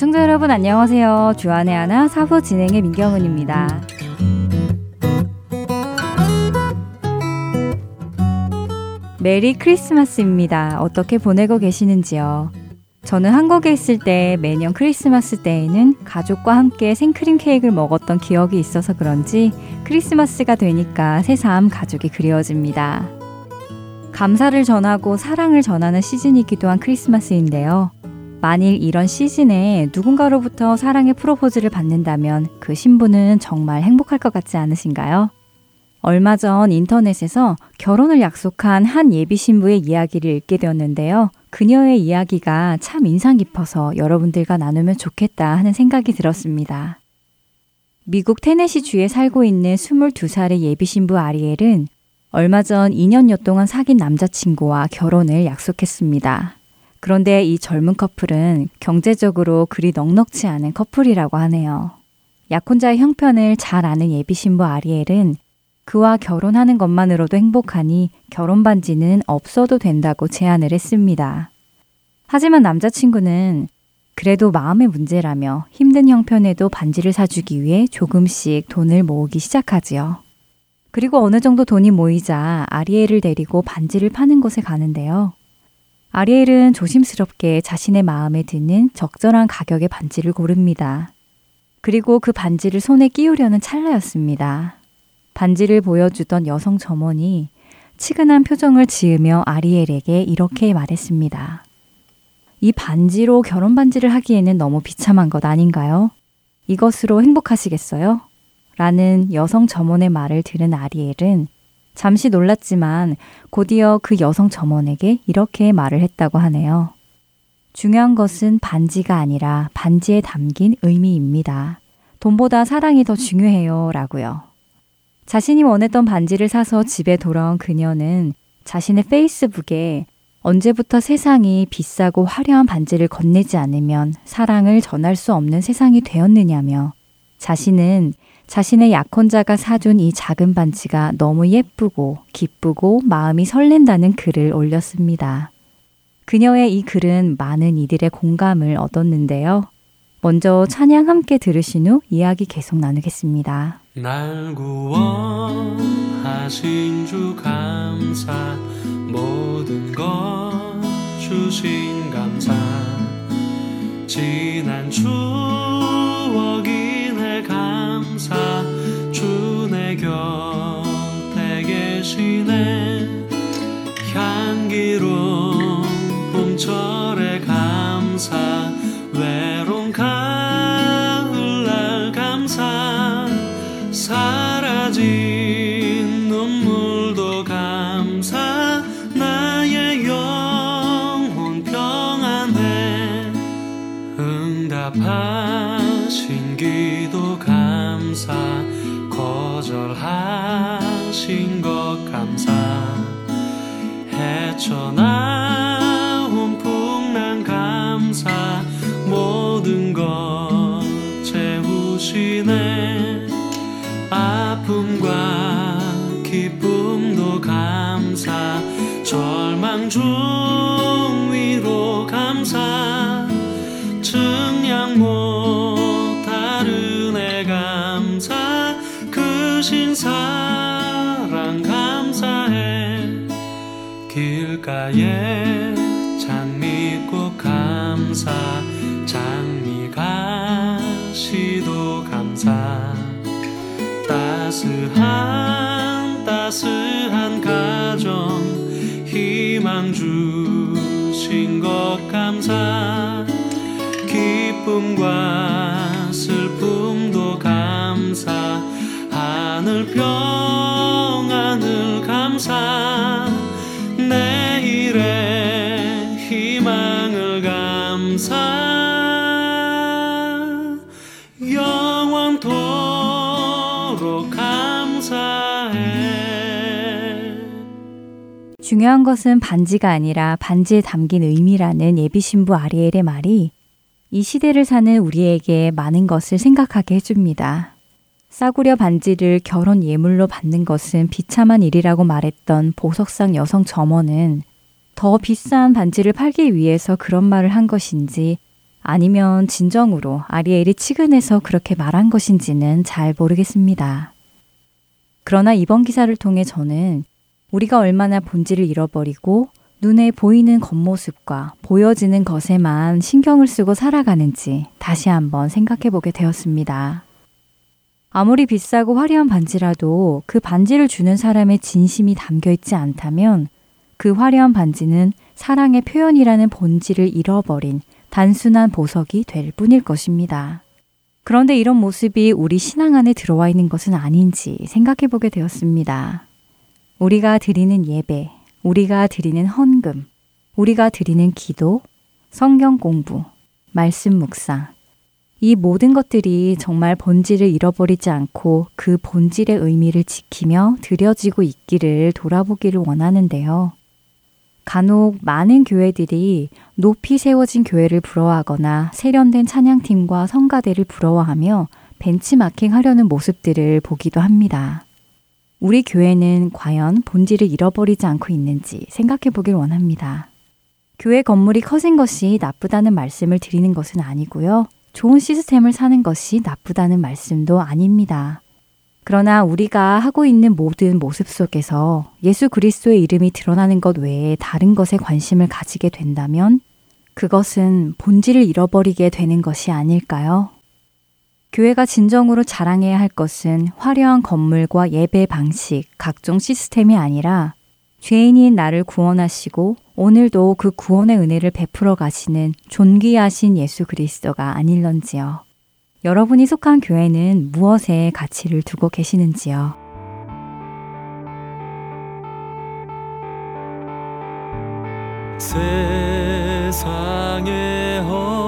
애청자 여러분 안녕하세요. 주안의 하나 사부 진행의 민경은입니다. 메리 크리스마스입니다. 어떻게 보내고 계시는지요? 저는 한국에 있을 때 매년 크리스마스 때에는 가족과 함께 생크림 케이크를 먹었던 기억이 있어서 그런지 크리스마스가 되니까 새삼 가족이 그리워집니다. 감사를 전하고 사랑을 전하는 시즌이기도 한 크리스마스인데요. 만일 이런 시즌에 누군가로부터 사랑의 프로포즈를 받는다면 그 신부는 정말 행복할 것 같지 않으신가요? 얼마 전 인터넷에서 결혼을 약속한 한 예비 신부의 이야기를 읽게 되었는데요. 그녀의 이야기가 참 인상 깊어서 여러분들과 나누면 좋겠다 하는 생각이 들었습니다. 미국 테네시 주에 살고 있는 22살의 예비 신부 아리엘은 얼마 전 2년여 동안 사귄 남자친구와 결혼을 약속했습니다. 그런데 이 젊은 커플은 경제적으로 그리 넉넉지 않은 커플이라고 하네요. 약혼자의 형편을 잘 아는 예비 신부 아리엘은 그와 결혼하는 것만으로도 행복하니 결혼 반지는 없어도 된다고 제안을 했습니다. 하지만 남자친구는 그래도 마음의 문제라며 힘든 형편에도 반지를 사주기 위해 조금씩 돈을 모으기 시작하지요. 그리고 어느 정도 돈이 모이자 아리엘을 데리고 반지를 파는 곳에 가는데요. 아리엘은 조심스럽게 자신의 마음에 드는 적절한 가격의 반지를 고릅니다. 그리고 그 반지를 손에 끼우려는 찰나였습니다. 반지를 보여주던 여성 점원이 치근한 표정을 지으며 아리엘에게 이렇게 말했습니다. 이 반지로 결혼 반지를 하기에는 너무 비참한 것 아닌가요? 이것으로 행복하시겠어요? 라는 여성 점원의 말을 들은 아리엘은 잠시 놀랐지만 곧이어 그 여성 점원에게 이렇게 말을 했다고 하네요. 중요한 것은 반지가 아니라 반지에 담긴 의미입니다. 돈보다 사랑이 더 중요해요. 라고요. 자신이 원했던 반지를 사서 집에 돌아온 그녀는 자신의 페이스북에 언제부터 세상이 비싸고 화려한 반지를 건네지 않으면 사랑을 전할 수 없는 세상이 되었느냐며 자신은 자신의 약혼자가 사준 이 작은 반지가 너무 예쁘고 기쁘고 마음이 설렌다는 글을 올렸습니다. 그녀의 이 글은 많은 이들의 공감을 얻었는데요. 먼저 찬양 함께 들으신 후 이야기 계속 나누겠습니다. 날 구원하신 주 감사 모든 것 주신 감사 지난 추억이네 감사 주 내 곁에 계시네. 향기로운 봄철의 감사 외로운 가을날 감사 헤쳐나온 풍랑 감사 모든 것 채우시네. 아픔과 기쁨도 감사 절망 중 위로 감사 증량 못하는 애 감사 크신 사 길가에 장미꽃 감사 장미가 시도 감사. 따스한 따스한 가정 희망 주신 것 감사 중요한 것은 반지가 아니라 반지에 담긴 의미라는 예비 신부 아리엘의 말이 이 시대를 사는 우리에게 많은 것을 생각하게 해줍니다. 싸구려 반지를 결혼 예물로 받는 것은 비참한 일이라고 말했던 보석상 여성 점원은 더 비싼 반지를 팔기 위해서 그런 말을 한 것인지 아니면 진정으로 아리엘이 치근해서 그렇게 말한 것인지는 잘 모르겠습니다. 그러나 이번 기사를 통해 저는 우리가 얼마나 본질을 잃어버리고 눈에 보이는 겉모습과 보여지는 것에만 신경을 쓰고 살아가는지 다시 한번 생각해 보게 되었습니다. 아무리 비싸고 화려한 반지라도 그 반지를 주는 사람의 진심이 담겨 있지 않다면 그 화려한 반지는 사랑의 표현이라는 본질을 잃어버린 단순한 보석이 될 뿐일 것입니다. 그런데 이런 모습이 우리 신앙 안에 들어와 있는 것은 아닌지 생각해 보게 되었습니다. 우리가 드리는 예배, 우리가 드리는 헌금, 우리가 드리는 기도, 성경 공부, 말씀 묵상, 이 모든 것들이 정말 본질을 잃어버리지 않고 그 본질의 의미를 지키며 드려지고 있기를 돌아보기를 원하는데요. 간혹 많은 교회들이 높이 세워진 교회를 부러워하거나 세련된 찬양팀과 성가대를 부러워하며 벤치마킹 하려는 모습들을 보기도 합니다. 우리 교회는 과연 본질을 잃어버리지 않고 있는지 생각해 보길 원합니다. 교회 건물이 커진 것이 나쁘다는 말씀을 드리는 것은 아니고요. 좋은 시스템을 사는 것이 나쁘다는 말씀도 아닙니다. 그러나 우리가 하고 있는 모든 모습 속에서 예수 그리스도의 이름이 드러나는 것 외에 다른 것에 관심을 가지게 된다면 그것은 본질을 잃어버리게 되는 것이 아닐까요? 교회가 진정으로 자랑해야 할 것은 화려한 건물과 예배 방식, 각종 시스템이 아니라 죄인인 나를 구원하시고 오늘도 그 구원의 은혜를 베풀어 가시는 존귀하신 예수 그리스도가 아닐런지요. 여러분이 속한 교회는 무엇에 가치를 두고 계시는지요? 세상에 헛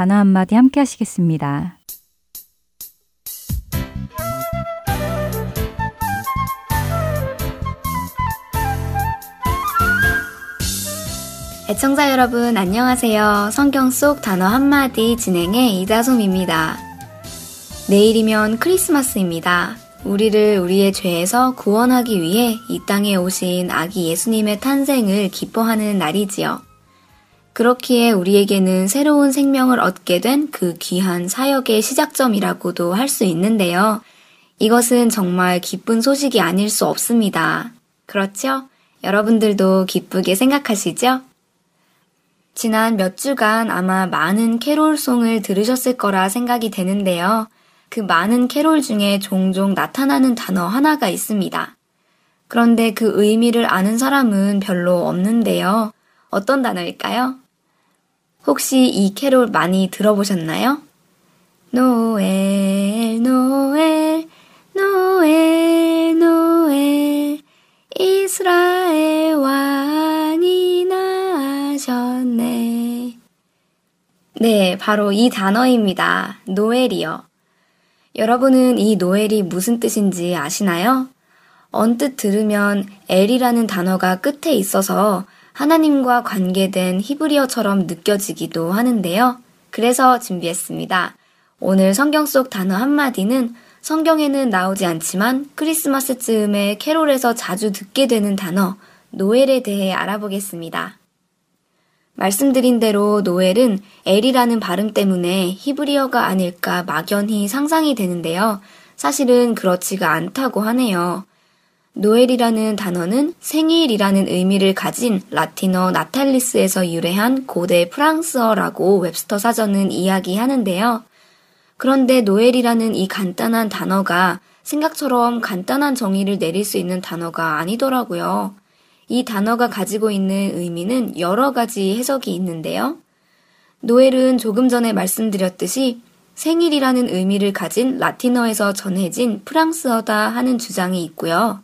단어 한마디 함께 하시겠습니다. 애청자 여러분 안녕하세요. 성경 속 단어 한마디 진행의 이다솜입니다. 내일이면 크리스마스입니다. 우리를 우리의 죄에서 구원하기 위해 이 땅에 오신 아기 예수님의 탄생을 기뻐하는 날이지요. 그렇기에 우리에게는 새로운 생명을 얻게 된 그 귀한 사역의 시작점이라고도 할 수 있는데요. 이것은 정말 기쁜 소식이 아닐 수 없습니다. 그렇죠? 여러분들도 기쁘게 생각하시죠? 지난 몇 주간 아마 많은 캐롤송을 들으셨을 거라 생각이 되는데요. 그 많은 캐롤 중에 종종 나타나는 단어 하나가 있습니다. 그런데 그 의미를 아는 사람은 별로 없는데요. 어떤 단어일까요? 혹시 이 캐롤 많이 들어보셨나요? 노엘, 노엘, 노엘, 노엘, 이스라엘 왕이 나셨네. 네, 바로 이 단어입니다. 노엘이요. 여러분은 이 노엘이 무슨 뜻인지 아시나요? 언뜻 들으면 엘이라는 단어가 끝에 있어서 하나님과 관계된 히브리어처럼 느껴지기도 하는데요. 그래서 준비했습니다. 오늘 성경 속 단어 한마디는 성경에는 나오지 않지만 크리스마스 즈음에 캐롤에서 자주 듣게 되는 단어, 노엘에 대해 알아보겠습니다. 말씀드린 대로 노엘은 엘이라는 발음 때문에 히브리어가 아닐까 막연히 상상이 되는데요. 사실은 그렇지가 않다고 하네요. 노엘이라는 단어는 생일이라는 의미를 가진 라틴어 natalis에서 유래한 고대 프랑스어라고 웹스터 사전은 이야기하는데요. 그런데 노엘이라는 이 간단한 단어가 생각처럼 간단한 정의를 내릴 수 있는 단어가 아니더라고요. 이 단어가 가지고 있는 의미는 여러 가지 해석이 있는데요. 노엘은 조금 전에 말씀드렸듯이 생일이라는 의미를 가진 라틴어에서 전해진 프랑스어다 하는 주장이 있고요.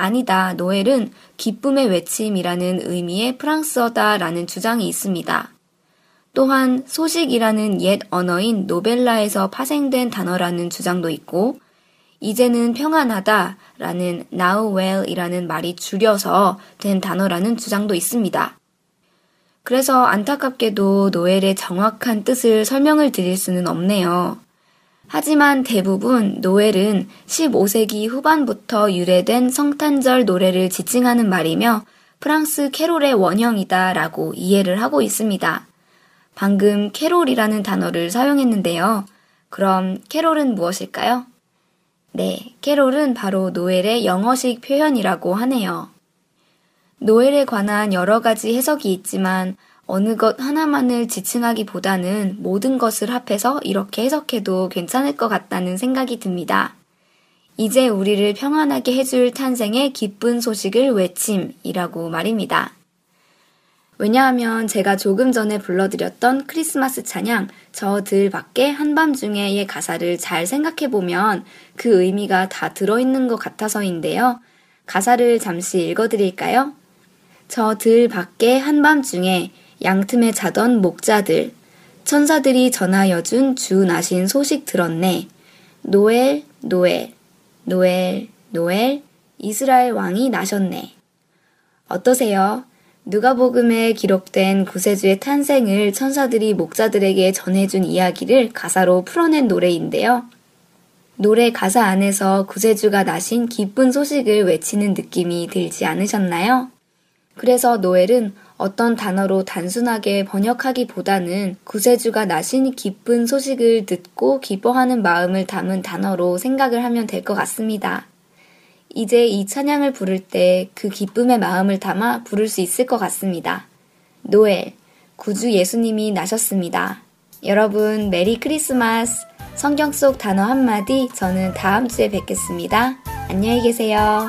아니다, 노엘은 기쁨의 외침이라는 의미의 프랑스어다라는 주장이 있습니다. 또한 소식이라는 옛 언어인 노벨라에서 파생된 단어라는 주장도 있고, 이제는 평안하다 라는 now well이라는 말이 줄여서 된 단어라는 주장도 있습니다. 그래서 안타깝게도 노엘의 정확한 뜻을 설명을 드릴 수는 없네요. 하지만 대부분 노엘은 15세기 후반부터 유래된 성탄절 노래를 지칭하는 말이며 프랑스 캐롤의 원형이다 라고 이해를 하고 있습니다. 방금 캐롤이라는 단어를 사용했는데요. 그럼 캐롤은 무엇일까요? 네, 캐롤은 바로 노엘의 영어식 표현이라고 하네요. 노엘에 관한 여러 가지 해석이 있지만 어느 것 하나만을 지칭하기보다는 모든 것을 합해서 이렇게 해석해도 괜찮을 것 같다는 생각이 듭니다. 이제 우리를 평안하게 해줄 탄생의 기쁜 소식을 외침이라고 말입니다. 왜냐하면 제가 조금 전에 불러드렸던 크리스마스 찬양 저 들 밖에 한밤중에의 가사를 잘 생각해보면 그 의미가 다 들어있는 것 같아서인데요. 가사를 잠시 읽어드릴까요? 저 들 밖에 한밤중에 양틈에 자던 목자들, 천사들이 전하여 준 주 나신 소식 들었네. 노엘, 노엘, 노엘, 노엘, 이스라엘 왕이 나셨네. 어떠세요? 누가복음에 기록된 구세주의 탄생을 천사들이 목자들에게 전해준 이야기를 가사로 풀어낸 노래인데요. 노래 가사 안에서 구세주가 나신 기쁜 소식을 외치는 느낌이 들지 않으셨나요? 그래서 노엘은 어떤 단어로 단순하게 번역하기보다는 구세주가 나신 기쁜 소식을 듣고 기뻐하는 마음을 담은 단어로 생각을 하면 될 것 같습니다. 이제 이 찬양을 부를 때 그 기쁨의 마음을 담아 부를 수 있을 것 같습니다. 노엘, 구주 예수님이 나셨습니다. 여러분, 메리 크리스마스! 성경 속 단어 한마디 저는 다음 주에 뵙겠습니다. 안녕히 계세요.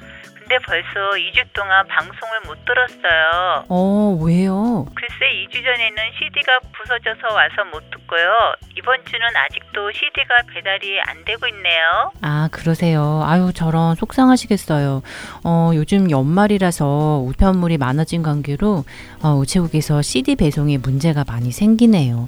근데 벌써 2주 동안 방송을 못 들었어요. 어, 왜요? 글쎄 2주 전에는 CD가 부서져서 와서 못 듣고요. 이번 주는 아직도 CD가 배달이 안 되고 있네요. 아, 그러세요. 아유, 저런 속상하시겠어요. 어, 요즘 연말이라서 우편물이 많아진 관계로 어, 우체국에서 CD 배송에 문제가 많이 생기네요.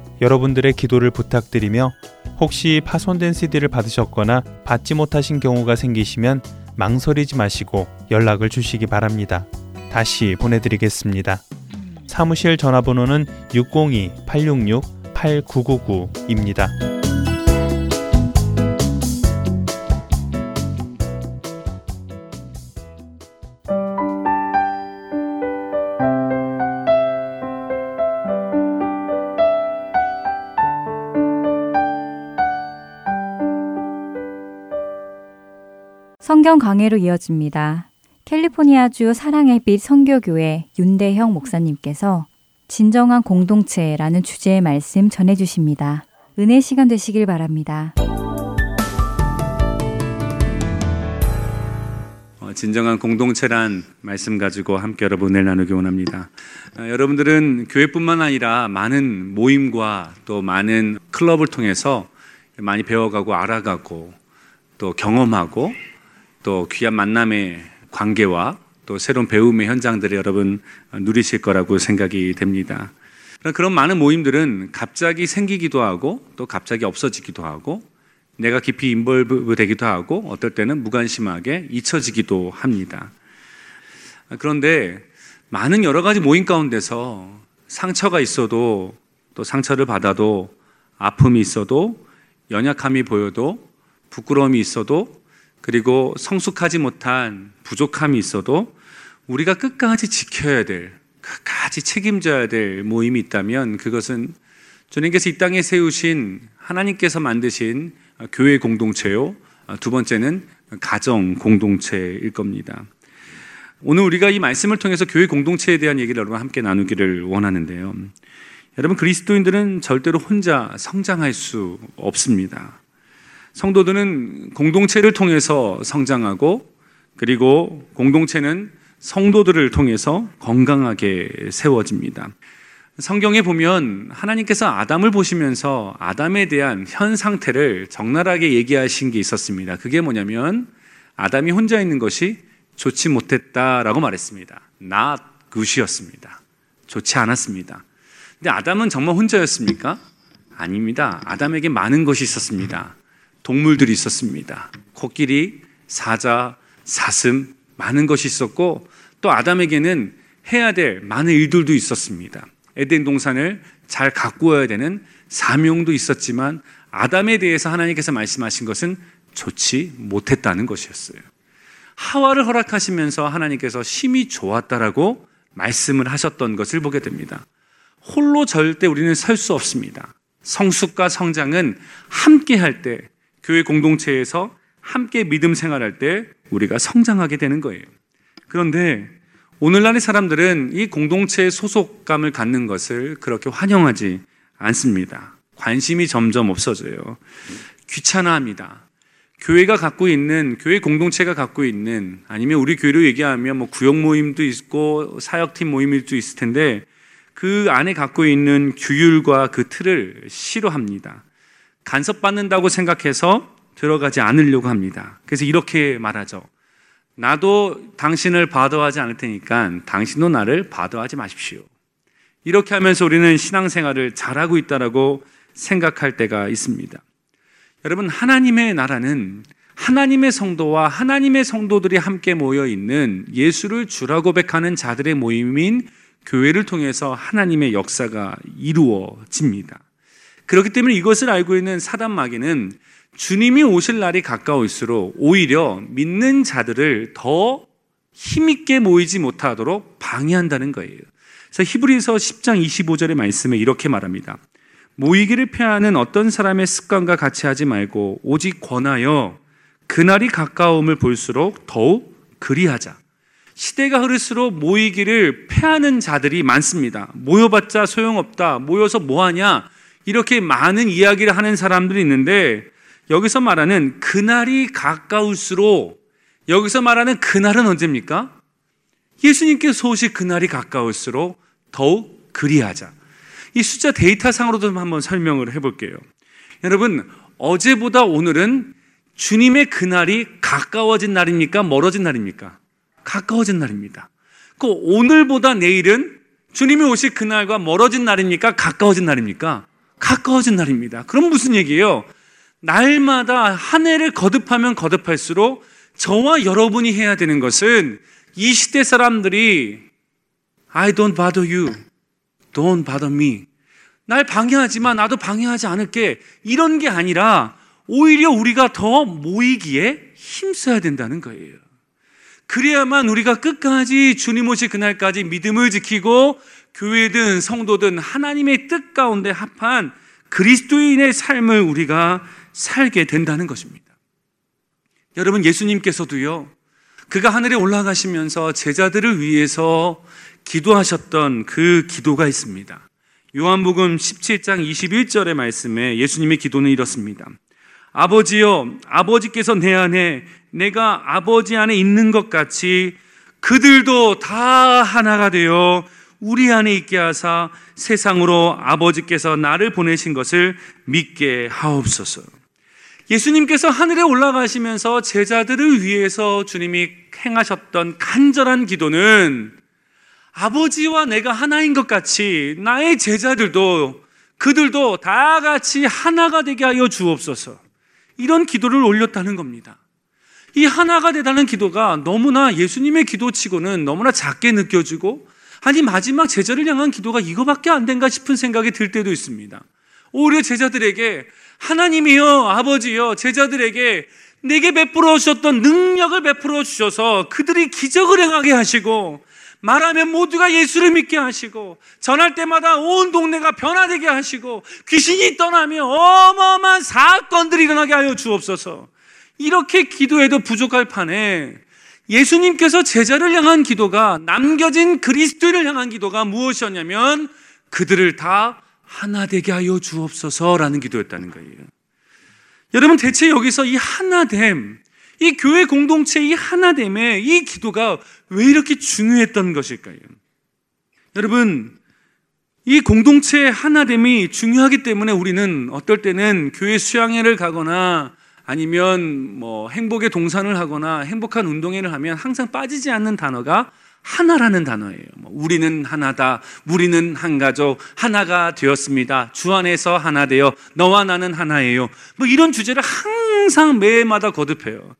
여러분들의 기도를 부탁드리며 혹시 파손된 CD를 받으셨거나 받지 못하신 경우가 생기시면 망설이지 마시고 연락을 주시기 바랍니다. 다시 보내드리겠습니다. 사무실 전화번호는 602-866-8999입니다. 성경 강해로 이어집니다. 캘리포니아주 사랑의 빛 선교교회 윤대형 목사님께서 진정한 공동체라는 주제의 말씀 전해 주십니다. 은혜 시간 되시길 바랍니다. 어, 진정한 공동체란 말씀 가지고 함께 여러분을 나누기 원합니다. 어, 여러분들은 교회뿐만 아니라 많은 모임과 또 많은 클럽을 통해서 많이 배워가고 알아가고 또 경험하고 또 귀한 만남의 관계와 또 새로운 배움의 현장들을 여러분 누리실 거라고 생각이 됩니다. 그런 많은 모임들은 갑자기 생기기도 하고 또 갑자기 없어지기도 하고 내가 깊이 인벌브 되기도 하고 어떨 때는 무관심하게 잊혀지기도 합니다. 그런데 많은 여러 가지 모임 가운데서 상처가 있어도 또 상처를 받아도 아픔이 있어도 연약함이 보여도 부끄러움이 있어도 그리고 성숙하지 못한 부족함이 있어도 우리가 끝까지 지켜야 될, 끝까지 책임져야 될 모임이 있다면 그것은 주님께서 이 땅에 세우신 하나님께서 만드신 교회 공동체요. 두 번째는 가정 공동체일 겁니다. 오늘 우리가 이 말씀을 통해서 교회 공동체에 대한 얘기를 여러분 함께 나누기를 원하는데요. 여러분 그리스도인들은 절대로 혼자 성장할 수 없습니다. 성도들은 공동체를 통해서 성장하고 그리고 공동체는 성도들을 통해서 건강하게 세워집니다. 성경에 보면 하나님께서 아담을 보시면서 아담에 대한 현 상태를 적나라하게 얘기하신 게 있었습니다. 그게 뭐냐면 아담이 혼자 있는 것이 좋지 못했다라고 말했습니다. not good이었습니다. 좋지 않았습니다. 근데 아담은 정말 혼자였습니까? 아닙니다. 아담에게 많은 것이 있었습니다. 동물들이 있었습니다. 코끼리, 사자, 사슴, 많은 것이 있었고 또 아담에게는 해야 될 많은 일들도 있었습니다. 에덴 동산을 잘 가꾸어야 되는 사명도 있었지만 아담에 대해서 하나님께서 말씀하신 것은 좋지 못했다는 것이었어요. 하와를 허락하시면서 하나님께서 심히 좋았다라고 말씀을 하셨던 것을 보게 됩니다. 홀로 절대 우리는 설 수 없습니다. 성숙과 성장은 함께 할 때, 교회 공동체에서 함께 믿음 생활할 때 우리가 성장하게 되는 거예요. 그런데 오늘날의 사람들은 이 공동체의 소속감을 갖는 것을 그렇게 환영하지 않습니다. 관심이 점점 없어져요. 귀찮아합니다. 교회가 갖고 있는 교회 공동체가 갖고 있는 아니면 우리 교회로 얘기하면 뭐 구역 모임도 있고 사역팀 모임도 있을 텐데 그 안에 갖고 있는 규율과 그 틀을 싫어합니다. 간섭받는다고 생각해서 들어가지 않으려고 합니다. 그래서 이렇게 말하죠. 나도 당신을 바더하지 않을 테니까 당신도 나를 바더하지 마십시오. 이렇게 하면서 우리는 신앙생활을 잘하고 있다라고 생각할 때가 있습니다. 여러분, 하나님의 나라는 하나님의 성도와 하나님의 성도들이 함께 모여 있는 예수를 주라 고백하는 자들의 모임인 교회를 통해서 하나님의 역사가 이루어집니다. 그렇기 때문에 이것을 알고 있는 사단 마귀는 주님이 오실 날이 가까울수록 오히려 믿는 자들을 더 힘있게 모이지 못하도록 방해한다는 거예요. 그래서 히브리서 10장 25절의 말씀에 이렇게 말합니다. 모이기를 피하는 어떤 사람의 습관과 같이 하지 말고 오직 권하여 그날이 가까움을 볼수록 더욱 그리하자. 시대가 흐를수록 모이기를 패하는 자들이 많습니다. 모여봤자 소용없다. 모여서 뭐하냐? 이렇게 많은 이야기를 하는 사람들이 있는데 여기서 말하는 그날이 가까울수록 여기서 말하는 그날은 언제입니까? 예수님께서 오실 그날이 가까울수록 더욱 그리하자. 이 숫자 데이터상으로도 한번 설명을 해볼게요. 여러분, 어제보다 오늘은 주님의 그날이 가까워진 날입니까? 멀어진 날입니까? 가까워진 날입니다. 그 오늘보다 내일은 주님이 오실 그날과 멀어진 날입니까? 가까워진 날입니까? 가까워진 날입니다. 그럼 무슨 얘기예요? 날마다 한 해를 거듭하면 거듭할수록 저와 여러분이 해야 되는 것은 이 시대 사람들이 I don't bother you, don't bother me. 날 방해하지만 나도 방해하지 않을게. 이런 게 아니라 오히려 우리가 더 모이기에 힘써야 된다는 거예요. 그래야만 우리가 끝까지 주님 오실 그날까지 믿음을 지키고 교회든 성도든 하나님의 뜻 가운데 합한 그리스도인의 삶을 우리가 살게 된다는 것입니다. 여러분, 예수님께서도요, 그가 하늘에 올라가시면서 제자들을 위해서 기도하셨던 그 기도가 있습니다. 요한복음 17장 21절의 말씀에 예수님의 기도는 이렇습니다. 아버지여, 아버지께서 내 안에 내가 아버지 안에 있는 것 같이 그들도 다 하나가 되어 우리 안에 있게 하사 세상으로 아버지께서 나를 보내신 것을 믿게 하옵소서. 예수님께서 하늘에 올라가시면서 제자들을 위해서 주님이 행하셨던 간절한 기도는 아버지와 내가 하나인 것 같이 나의 제자들도 그들도 다 같이 하나가 되게 하여 주옵소서. 이런 기도를 올렸다는 겁니다. 이 하나가 되다는 기도가 너무나 예수님의 기도치고는 너무나 작게 느껴지고 아니 마지막 제자를 향한 기도가 이거밖에 안 된가 싶은 생각이 들 때도 있습니다. 오히려 제자들에게 하나님이여 아버지여 제자들에게 내게 베풀어 주셨던 능력을 베풀어 주셔서 그들이 기적을 행하게 하시고 말하면 모두가 예수를 믿게 하시고 전할 때마다 온 동네가 변화되게 하시고 귀신이 떠나며 어마어마한 사건들이 일어나게 하여 주옵소서. 이렇게 기도해도 부족할 판에 예수님께서 제자를 향한 기도가 남겨진 그리스도를 향한 기도가 무엇이었냐면 그들을 다 하나 되게 하여 주옵소서라는 기도였다는 거예요. 여러분 대체 여기서 이 하나됨, 이 교회 공동체 이 하나됨에 이 기도가 왜 이렇게 중요했던 것일까요? 여러분 이 공동체 하나됨이 중요하기 때문에 우리는 어떨 때는 교회 수양회를 가거나 아니면 뭐 행복의 동산을 하거나 행복한 운동회를 하면 항상 빠지지 않는 단어가 하나라는 단어예요. 뭐 우리는 하나다. 우리는 한 가족 하나가 되었습니다. 주 안에서 하나 되어 너와 나는 하나예요. 뭐 이런 주제를 항상 매해마다 거듭해요.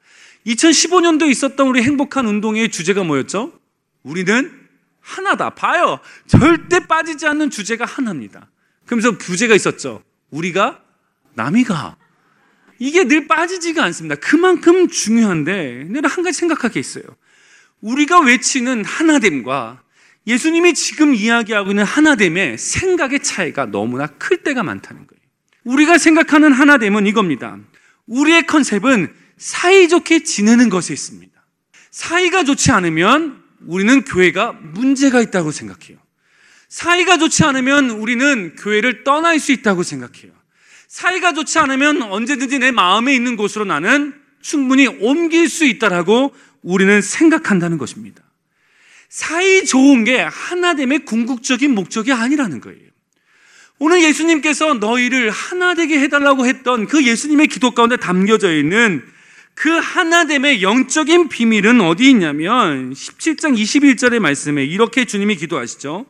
2015년도 있었던 우리 행복한 운동회의 주제가 뭐였죠? 우리는 하나다. 봐요. 절대 빠지지 않는 주제가 하나입니다. 그러면서 부제가 있었죠. 우리가 남이가 이게 늘 빠지지가 않습니다. 그만큼 중요한데 늘 한 가지 생각할 게 있어요. 우리가 외치는 하나됨과 예수님이 지금 이야기하고 있는 하나됨의 생각의 차이가 너무나 클 때가 많다는 거예요. 우리가 생각하는 하나됨은 이겁니다. 우리의 컨셉은 사이좋게 지내는 것에 있습니다. 사이가 좋지 않으면 우리는 교회가 문제가 있다고 생각해요. 사이가 좋지 않으면 우리는 교회를 떠날 수 있다고 생각해요. 사이가 좋지 않으면 언제든지 내 마음에 있는 곳으로 나는 충분히 옮길 수 있다라고 우리는 생각한다는 것입니다. 사이 좋은 게 하나됨의 궁극적인 목적이 아니라는 거예요. 오늘 예수님께서 너희를 하나 되게 해달라고 했던 그 예수님의 기도 가운데 담겨져 있는 그 하나됨의 영적인 비밀은 어디 있냐면 17장 21절의 말씀에 이렇게 주님이 기도하시죠.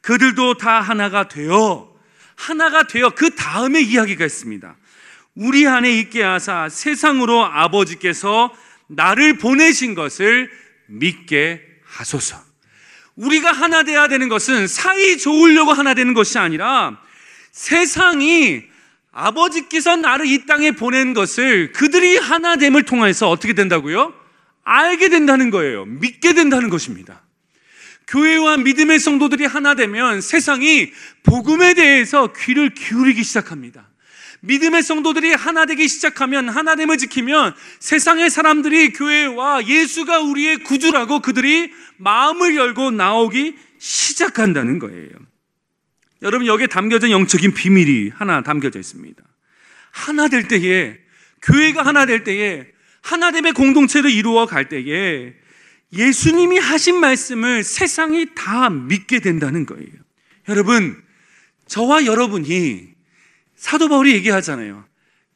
그들도 다 하나가 되어 하나가 되어 그 다음에 이야기가 있습니다. 우리 안에 있게 하사 세상으로 아버지께서 나를 보내신 것을 믿게 하소서. 우리가 하나 돼야 되는 것은 사이 좋으려고 하나 되는 것이 아니라 세상이 아버지께서 나를 이 땅에 보낸 것을 그들이 하나됨을 통해서 어떻게 된다고요? 알게 된다는 거예요. 믿게 된다는 것입니다. 교회와 믿음의 성도들이 하나 되면 세상이 복음에 대해서 귀를 기울이기 시작합니다. 믿음의 성도들이 하나 되기 시작하면 하나됨을 지키면 세상의 사람들이 교회와 예수가 우리의 구주라고 그들이 마음을 열고 나오기 시작한다는 거예요. 여러분 여기에 담겨진 영적인 비밀이 하나 담겨져 있습니다. 하나 될 때에 교회가 하나 될 때에 하나됨의 공동체를 이루어 갈 때에 예수님이 하신 말씀을 세상이 다 믿게 된다는 거예요. 여러분, 저와 여러분이 사도 바울이 얘기하잖아요.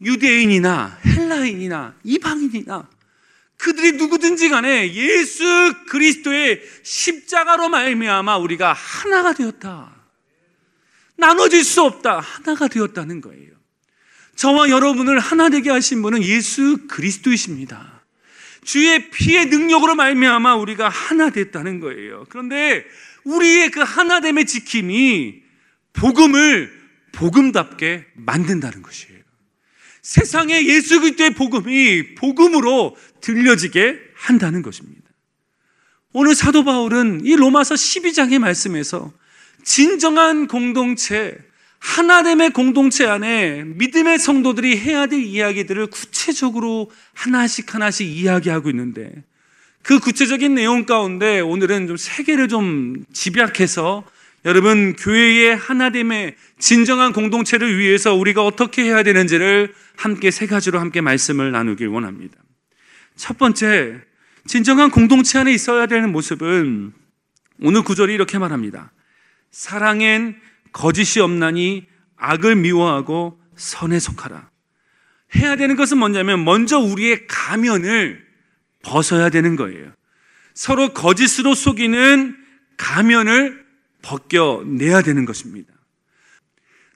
유대인이나 헬라인이나 이방인이나 그들이 누구든지 간에 예수 그리스도의 십자가로 말미암아 우리가 하나가 되었다. 나눠질 수 없다. 하나가 되었다는 거예요. 저와 여러분을 하나 되게 하신 분은 예수 그리스도이십니다. 주의 피의 능력으로 말미암아 우리가 하나 됐다는 거예요. 그런데 우리의 그 하나됨의 지킴이 복음을 복음답게 만든다는 것이에요. 세상에 예수 그리스도의 복음이 복음으로 들려지게 한다는 것입니다. 오늘 사도 바울은 이 로마서 12장의 말씀에서 진정한 공동체, 하나됨의 공동체 안에 믿음의 성도들이 해야 될 이야기들을 구체적으로 하나씩 하나씩 이야기하고 있는데 그 구체적인 내용 가운데 오늘은 좀세 개를 좀 집약해서 여러분 교회의 하나됨의 진정한 공동체를 위해서 우리가 어떻게 해야 되는지를 함께 세 가지로 함께 말씀을 나누길 원합니다. 첫 번째, 진정한 공동체 안에 있어야 되는 모습은 오늘 구절이 이렇게 말합니다. 사랑엔 거짓이 없나니 악을 미워하고 선에 속하라. 해야 되는 것은 뭐냐면 먼저 우리의 가면을 벗어야 되는 거예요. 서로 거짓으로 속이는 가면을 벗겨내야 되는 것입니다.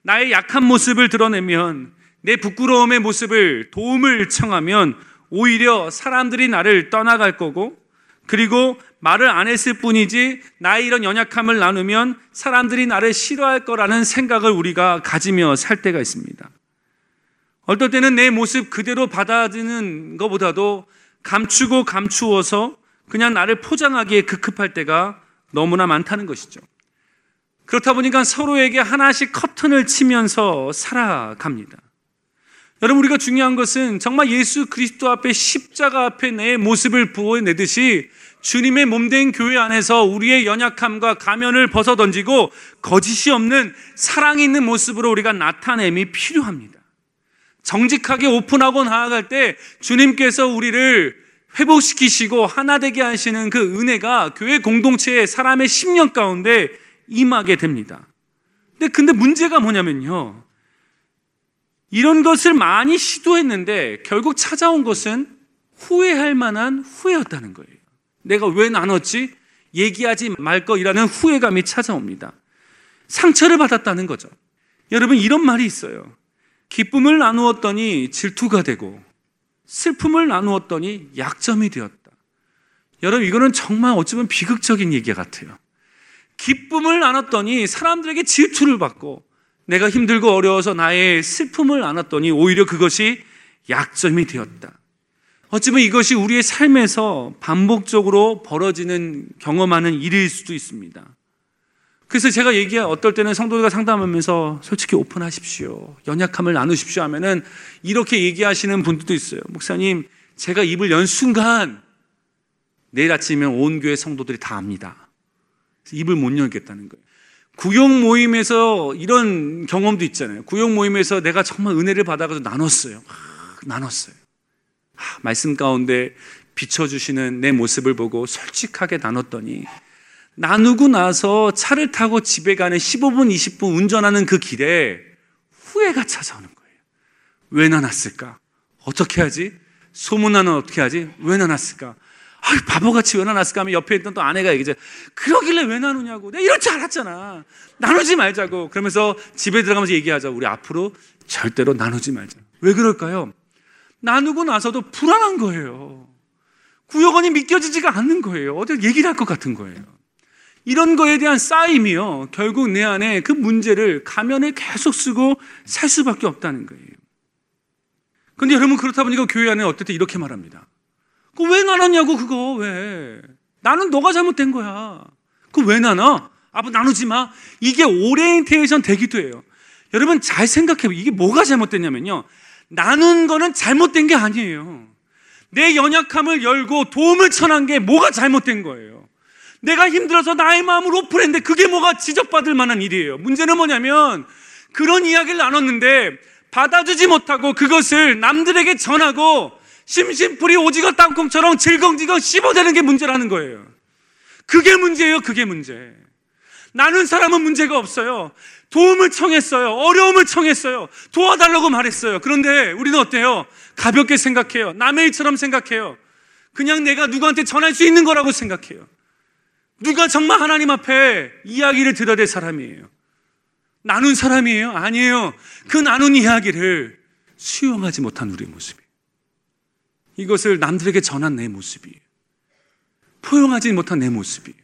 나의 약한 모습을 드러내면 내 부끄러움의 모습을 도움을 청하면 오히려 사람들이 나를 떠나갈 거고 그리고 말을 안 했을 뿐이지 나의 이런 연약함을 나누면 사람들이 나를 싫어할 거라는 생각을 우리가 가지며 살 때가 있습니다. 어떨 때는 내 모습 그대로 받아들이는 것보다도 감추고 감추어서 그냥 나를 포장하기에 급급할 때가 너무나 많다는 것이죠. 그렇다 보니까 서로에게 하나씩 커튼을 치면서 살아갑니다. 여러분 우리가 중요한 것은 정말 예수 그리스도 앞에 십자가 앞에 내 모습을 부어내듯이 주님의 몸된 교회 안에서 우리의 연약함과 가면을 벗어 던지고 거짓이 없는 사랑이 있는 모습으로 우리가 나타냄이 필요합니다. 정직하게 오픈하고 나아갈 때 주님께서 우리를 회복시키시고 하나 되게 하시는 그 은혜가 교회 공동체의 사람의 심령 가운데 임하게 됩니다. 근데 근데 문제가 뭐냐면요. 이런 것을 많이 시도했는데 결국 찾아온 것은 후회할 만한 후회였다는 거예요. 내가 왜 나눴지? 얘기하지 말 거이라는 후회감이 찾아옵니다. 상처를 받았다는 거죠. 여러분 이런 말이 있어요. 기쁨을 나누었더니 질투가 되고 슬픔을 나누었더니 약점이 되었다. 여러분 이거는 정말 어쩌면 비극적인 얘기 같아요. 기쁨을 나눴더니 사람들에게 질투를 받고 내가 힘들고 어려워서 나의 슬픔을 나눴더니 오히려 그것이 약점이 되었다. 어쩌면 이것이 우리의 삶에서 반복적으로 벌어지는 경험하는 일일 수도 있습니다. 그래서 제가 얘기한 어떨 때는 성도들과 상담하면서 솔직히 오픈하십시오. 연약함을 나누십시오 하면은 이렇게 얘기하시는 분들도 있어요. 목사님, 제가 입을 연 순간 내일 아침이면 온 교회 성도들이 다 압니다. 입을 못 열겠다는 거예요. 구역 모임에서 이런 경험도 있잖아요. 구역 모임에서 내가 정말 은혜를 받아가지고 나눴어요. 아, 나눴어요. 아, 말씀 가운데 비춰주시는 내 모습을 보고 솔직하게 나눴더니 나누고 나서 차를 타고 집에 가는 15분, 20분 운전하는 그 길에 후회가 찾아오는 거예요. 왜 나눴을까? 어떻게 하지? 소문나는 어떻게 하지? 왜 나눴을까? 아, 바보같이 왜 나눴을까 하면 옆에 있던 또 아내가 얘기죠. 그러길래 왜 나누냐고. 내가 이럴 줄 알았잖아. 나누지 말자고. 그러면서 집에 들어가면서 얘기하자. 우리 앞으로 절대로 나누지 말자. 왜 그럴까요? 나누고 나서도 불안한 거예요. 구역원이 믿겨지지가 않는 거예요. 어디 얘기를 할 것 같은 거예요. 이런 거에 대한 쌓임이요. 결국 내 안에 그 문제를 가면을 계속 쓰고 살 수밖에 없다는 거예요. 근데 여러분 그렇다 보니까 교회 안에 때 이렇게 말합니다. 그왜 나눴냐고 그거 왜? 나는 너가 잘못된 거야. 그왜 나눠? 아버 나누지 마. 이게 오리엔테이션 되기도 해요. 여러분 잘 생각해. 이게 뭐가 잘못됐냐면요. 나눈 거는 잘못된 게 아니에요. 내 연약함을 열고 도움을 청한 게 뭐가 잘못된 거예요. 내가 힘들어서 나의 마음을 오픈했는데 그게 뭐가 지적받을 만한 일이에요. 문제는 뭐냐면 그런 이야기를 나눴는데 받아주지 못하고 그것을 남들에게 전하고 심심풀이 오징어 땅콩처럼 질겅질겅 씹어대는 게 문제라는 거예요. 그게 문제예요. 그게 문제. 나눈 사람은 문제가 없어요. 도움을 청했어요. 어려움을 청했어요. 도와달라고 말했어요. 그런데 우리는 어때요? 가볍게 생각해요. 남의 일처럼 생각해요. 그냥 내가 누구한테 전할 수 있는 거라고 생각해요. 누가 정말 하나님 앞에 이야기를 들어야 될 사람이에요. 나눈 사람이에요? 아니에요. 그 나눈 이야기를 수용하지 못한 우리의 모습이에요. 이것을 남들에게 전한 내 모습이에요. 포용하지 못한 내 모습이에요.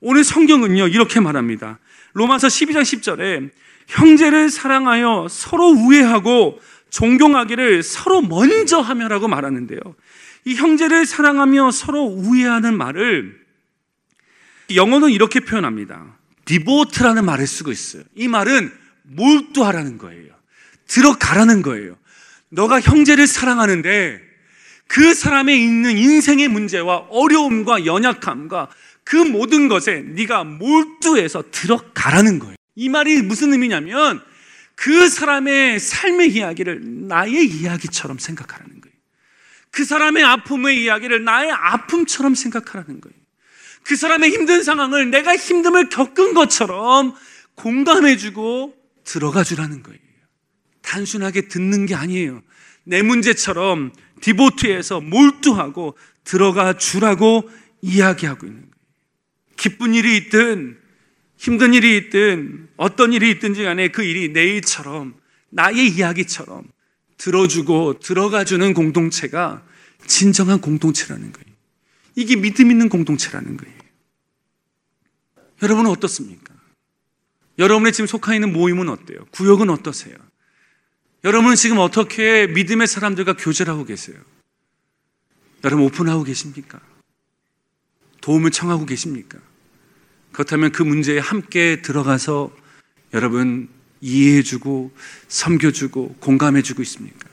오늘 성경은요, 이렇게 말합니다. 로마서 12장 10절에 형제를 사랑하여 서로 우애하고 존경하기를 서로 먼저 하며라고 말하는데요. 이 형제를 사랑하며 서로 우애하는 말을 영어는 이렇게 표현합니다. 디보트라는 말을 쓰고 있어요. 이 말은 몰두하라는 거예요. 들어가라는 거예요. 너가 형제를 사랑하는데 그 사람의 있는 인생의 문제와 어려움과 연약함과 그 모든 것에 네가 몰두해서 들어가라는 거예요. 이 말이 무슨 의미냐면 그 사람의 삶의 이야기를 나의 이야기처럼 생각하라는 거예요. 그 사람의 아픔의 이야기를 나의 아픔처럼 생각하라는 거예요. 그 사람의 힘든 상황을 내가 힘듦을 겪은 것처럼 공감해주고 들어가 주라는 거예요. 단순하게 듣는 게 아니에요. 내 문제처럼 디보트에서 몰두하고 들어가 주라고 이야기하고 있는 거예요. 기쁜 일이 있든 힘든 일이 있든 어떤 일이 있든지 간에 그 일이 내 일처럼 나의 이야기처럼 들어주고 들어가주는 공동체가 진정한 공동체라는 거예요. 이게 믿음 있는 공동체라는 거예요. 여러분은 어떻습니까? 여러분의 지금 속하 있는 모임은 어때요? 구역은 어떠세요? 여러분은 지금 어떻게 믿음의 사람들과 교제를 하고 계세요? 여러분 오픈하고 계십니까? 도움을 청하고 계십니까? 그렇다면 그 문제에 함께 들어가서 여러분 이해해주고 섬겨주고 공감해주고 있습니까?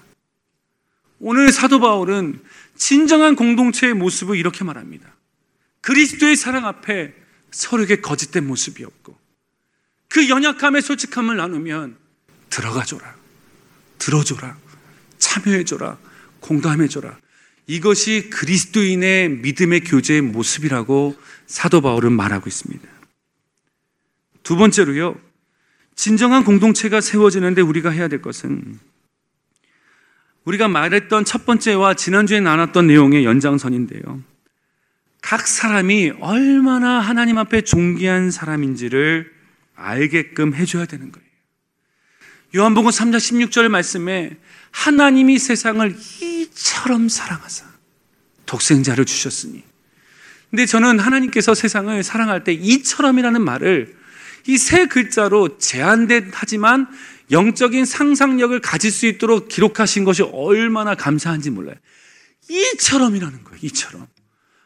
오늘 사도 바울은 진정한 공동체의 모습을 이렇게 말합니다. 그리스도의 사랑 앞에 서로에게 거짓된 모습이 없고 그 연약함의 솔직함을 나누면 들어가줘라. 들어줘라. 참여해줘라. 공감해줘라. 이것이 그리스도인의 믿음의 교제의 모습이라고 사도 바울은 말하고 있습니다. 두 번째로요. 진정한 공동체가 세워지는데 우리가 해야 될 것은 우리가 말했던 첫 번째와 지난주에 나눴던 내용의 연장선인데요. 각 사람이 얼마나 하나님 앞에 존귀한 사람인지를 알게끔 해줘야 되는 거예요. 요한복음 3장 16절 말씀에 하나님이 세상을 이처럼 사랑하사 독생자를 주셨으니. 근데 저는 하나님께서 세상을 사랑할 때 이처럼이라는 말을 이 세 글자로 제한된 하지만 영적인 상상력을 가질 수 있도록 기록하신 것이 얼마나 감사한지 몰라요. 이처럼이라는 거예요. 이처럼.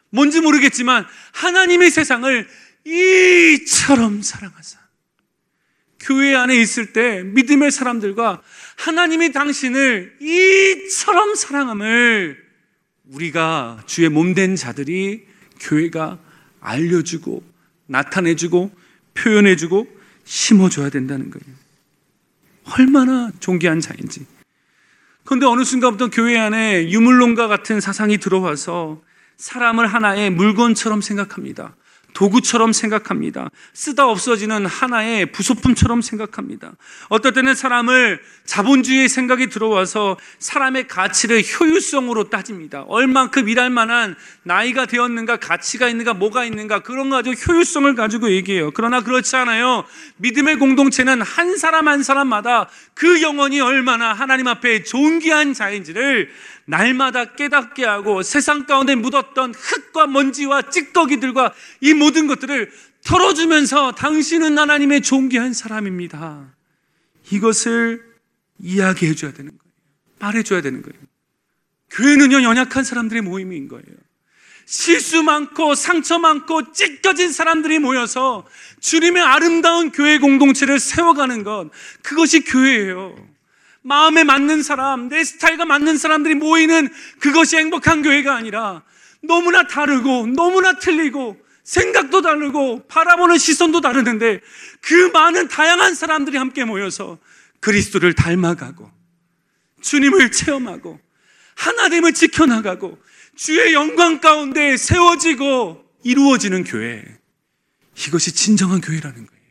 뭔지 모르겠지만 하나님의 세상을 이처럼 사랑하사. 교회 안에 있을 때 믿음의 사람들과 하나님이 당신을 이처럼 사랑함을 우리가 주의 몸된 자들이 교회가 알려주고 나타내주고 표현해주고 심어줘야 된다는 거예요. 얼마나 존귀한 자인지. 그런데 어느 순간부터 교회 안에 유물론가 같은 사상이 들어와서 사람을 하나의 물건처럼 생각합니다. 도구처럼 생각합니다. 쓰다 없어지는 하나의 부속품처럼 생각합니다. 어떨 때는 사람을 자본주의의 생각이 들어와서 사람의 가치를 효율성으로 따집니다. 얼만큼 일할 만한 나이가 되었는가, 가치가 있는가, 뭐가 있는가, 그런 거 가지고 효율성을 가지고 얘기해요. 그러나 그렇지 않아요. 믿음의 공동체는 한 사람 한 사람마다 그 영혼이 얼마나 하나님 앞에 존귀한 자인지를 날마다 깨닫게 하고 세상 가운데 묻었던 흙과 먼지와 찌꺼기들과 이 모든 것들을 털어주면서 당신은 하나님의 존귀한 사람입니다. 이것을 이야기해 줘야 되는 거예요. 말해 줘야 되는 거예요. 교회는요, 연약한 사람들의 모임인 거예요. 실수 많고 상처 많고 찢겨진 사람들이 모여서 주님의 아름다운 교회 공동체를 세워가는 것, 그것이 교회예요. 마음에 맞는 사람, 내 스타일과 맞는 사람들이 모이는 그것이 행복한 교회가 아니라 너무나 다르고 너무나 틀리고 생각도 다르고 바라보는 시선도 다르는데 그 많은 다양한 사람들이 함께 모여서 그리스도를 닮아가고 주님을 체험하고 하나님을 지켜나가고 주의 영광 가운데 세워지고 이루어지는 교회. 이것이 진정한 교회라는 거예요.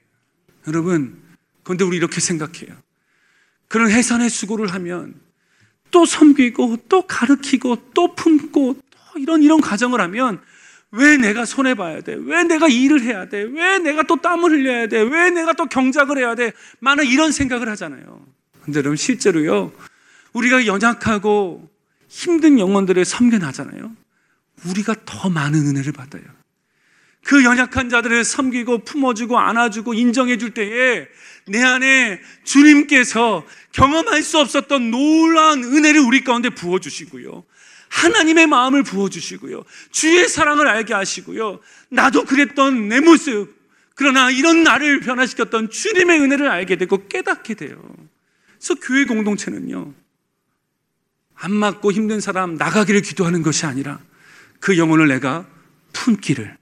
여러분, 그런데 우리 이렇게 생각해요. 그런 해산의 수고를 하면 또 섬기고 또 가르치고 또 품고 또 이런 이런 가정을 하면 왜 내가 손해 봐야 돼? 왜 내가 일을 해야 돼? 왜 내가 또 땀을 흘려야 돼? 왜 내가 또 경작을 해야 돼? 많은 이런 생각을 하잖아요. 근데 여러분 실제로요. 우리가 연약하고 힘든 영혼들을 섬겨나잖아요. 우리가 더 많은 은혜를 받아요. 그 연약한 자들을 섬기고 품어주고 안아주고 인정해 줄 때에 내 안에 주님께서 경험할 수 없었던 놀라운 은혜를 우리 가운데 부어주시고요. 하나님의 마음을 부어주시고요. 주의 사랑을 알게 하시고요. 나도 그랬던 내 모습, 그러나 이런 나를 변화시켰던 주님의 은혜를 알게 되고 깨닫게 돼요. 그래서 교회 공동체는요, 안 맞고 힘든 사람 나가기를 기도하는 것이 아니라 그 영혼을 내가 품기를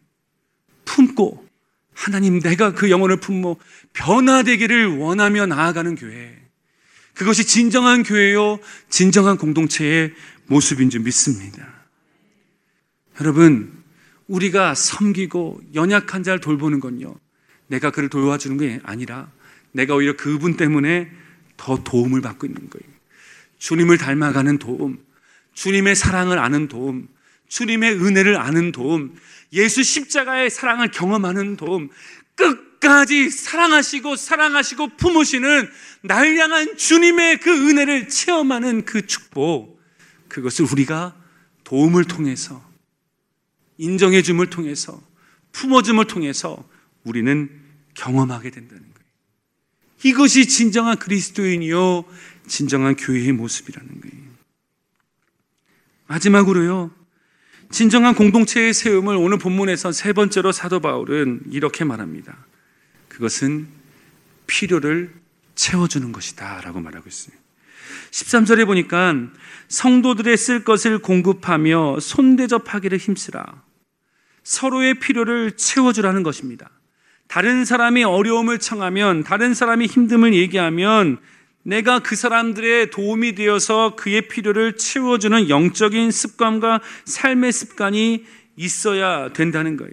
품고 하나님 내가 그 영혼을 품고 변화되기를 원하며 나아가는 교회. 그것이 진정한 교회요, 진정한 공동체의 모습인 줄 믿습니다. 여러분, 우리가 섬기고 연약한 자를 돌보는 건요, 내가 그를 도와주는 게 아니라 내가 오히려 그분 때문에 더 도움을 받고 있는 거예요. 주님을 닮아가는 도움, 주님의 사랑을 아는 도움, 주님의 은혜를 아는 도움, 예수 십자가의 사랑을 경험하는 도움, 끝까지 사랑하시고 사랑하시고 품으시는 날 향한 주님의 그 은혜를 체험하는 그 축복, 그것을 우리가 도움을 통해서, 인정해줌을 통해서, 품어줌을 통해서 우리는 경험하게 된다는 거예요. 이것이 진정한 그리스도인이요, 진정한 교회의 모습이라는 거예요. 마지막으로요, 진정한 공동체의 세움을 오늘 본문에서 세 번째로 사도 바울은 이렇게 말합니다. 그것은 필요를 채워주는 것이다. 라고 말하고 있어요. 13절에 보니까 성도들의 쓸 것을 공급하며 손대접하기를 힘쓰라. 서로의 필요를 채워주라는 것입니다. 다른 사람이 어려움을 청하면, 다른 사람이 힘듦을 얘기하면 내가 그 사람들의 도움이 되어서 그의 필요를 채워주는 영적인 습관과 삶의 습관이 있어야 된다는 거예요.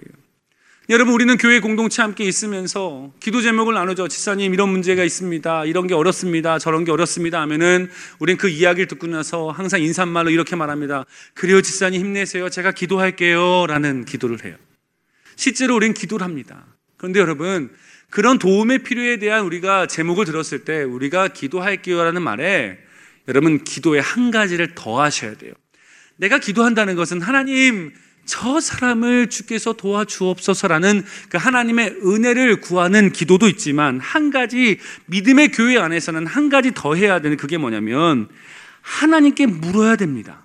여러분, 우리는 교회 공동체 함께 있으면서 기도 제목을 나누죠. 지사님, 이런 문제가 있습니다. 이런 게 어렵습니다. 저런 게 어렵습니다. 하면은 우린 그 이야기를 듣고 나서 항상 인사말로 이렇게 말합니다. 그래요, 지사님 힘내세요. 제가 기도할게요. 라는 기도를 해요. 실제로 우린 기도를 합니다. 그런데 여러분, 그런 도움의 필요에 대한 우리가 제목을 들었을 때 우리가 기도할게요라는 말에 여러분 기도에 한 가지를 더 하셔야 돼요. 내가 기도한다는 것은 하나님 저 사람을 주께서 도와주옵소서라는 그 하나님의 은혜를 구하는 기도도 있지만 한 가지 믿음의 교회 안에서는 한 가지 더 해야 되는 그게 뭐냐면 하나님께 물어야 됩니다.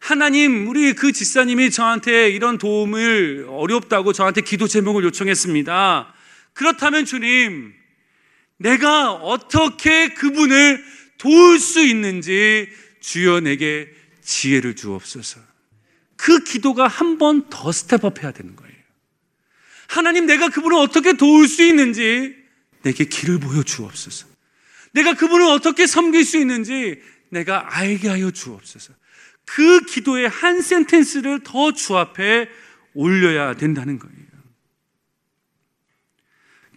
하나님, 우리 그 집사님이 저한테 이런 도움을 어렵다고 저한테 기도 제목을 요청했습니다. 그렇다면 주님, 내가 어떻게 그분을 도울 수 있는지 주여 내게 지혜를 주옵소서. 그 기도가 한 번 더 step up 해야 되는 거예요. 하나님, 내가 그분을 어떻게 도울 수 있는지 내게 길을 보여 주옵소서. 내가 그분을 어떻게 섬길 수 있는지 내가 알게 하여 주옵소서. 그 기도의 한 센텐스를 더 주 앞에 올려야 된다는 거예요.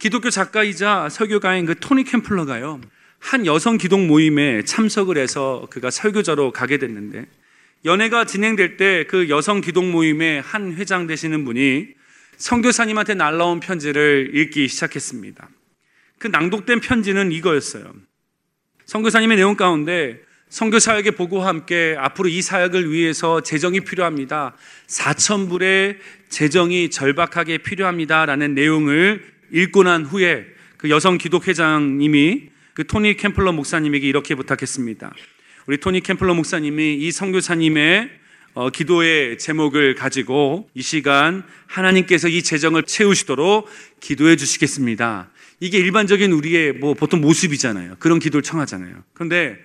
기독교 작가이자 설교가인 그 토니 캠플러가요. 한 여성 기독 모임에 참석을 해서 그가 설교자로 가게 됐는데 연애가 진행될 때 그 여성 기독 모임의 한 회장 되시는 분이 성교사님한테 날라온 편지를 읽기 시작했습니다. 그 낭독된 편지는 이거였어요. 성교사님의 내용 가운데 성교 사역의 보고와 함께 앞으로 이 사역을 위해서 재정이 필요합니다. 4천 불의 재정이 절박하게 필요합니다 라는 내용을 읽고 난 후에 그 여성 기독회장님이 그 토니 캠플러 목사님에게 이렇게 부탁했습니다. 우리 토니 캠플러 목사님이 이 선교사님의 어, 기도의 제목을 가지고 이 시간 하나님께서 이 재정을 채우시도록 기도해 주시겠습니다. 이게 일반적인 우리의 뭐 보통 모습이잖아요. 그런 기도를 청하잖아요. 그런데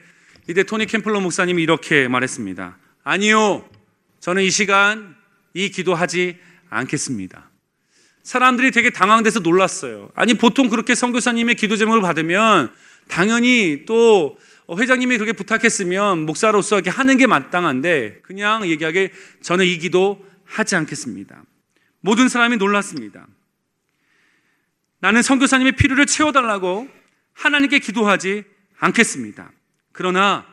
이때 토니 캠플러 목사님이 이렇게 말했습니다. 아니요. 저는 이 시간 이 기도하지 않겠습니다. 사람들이 되게 당황돼서 놀랐어요. 아니 보통 그렇게 선교사님의 기도 제목을 받으면 당연히 또 회장님이 그렇게 부탁했으면 목사로서 이렇게 하는 게 마땅한데 그냥 얘기하게 저는 이 기도 하지 않겠습니다. 모든 사람이 놀랐습니다. 나는 선교사님의 필요를 채워달라고 하나님께 기도하지 않겠습니다. 그러나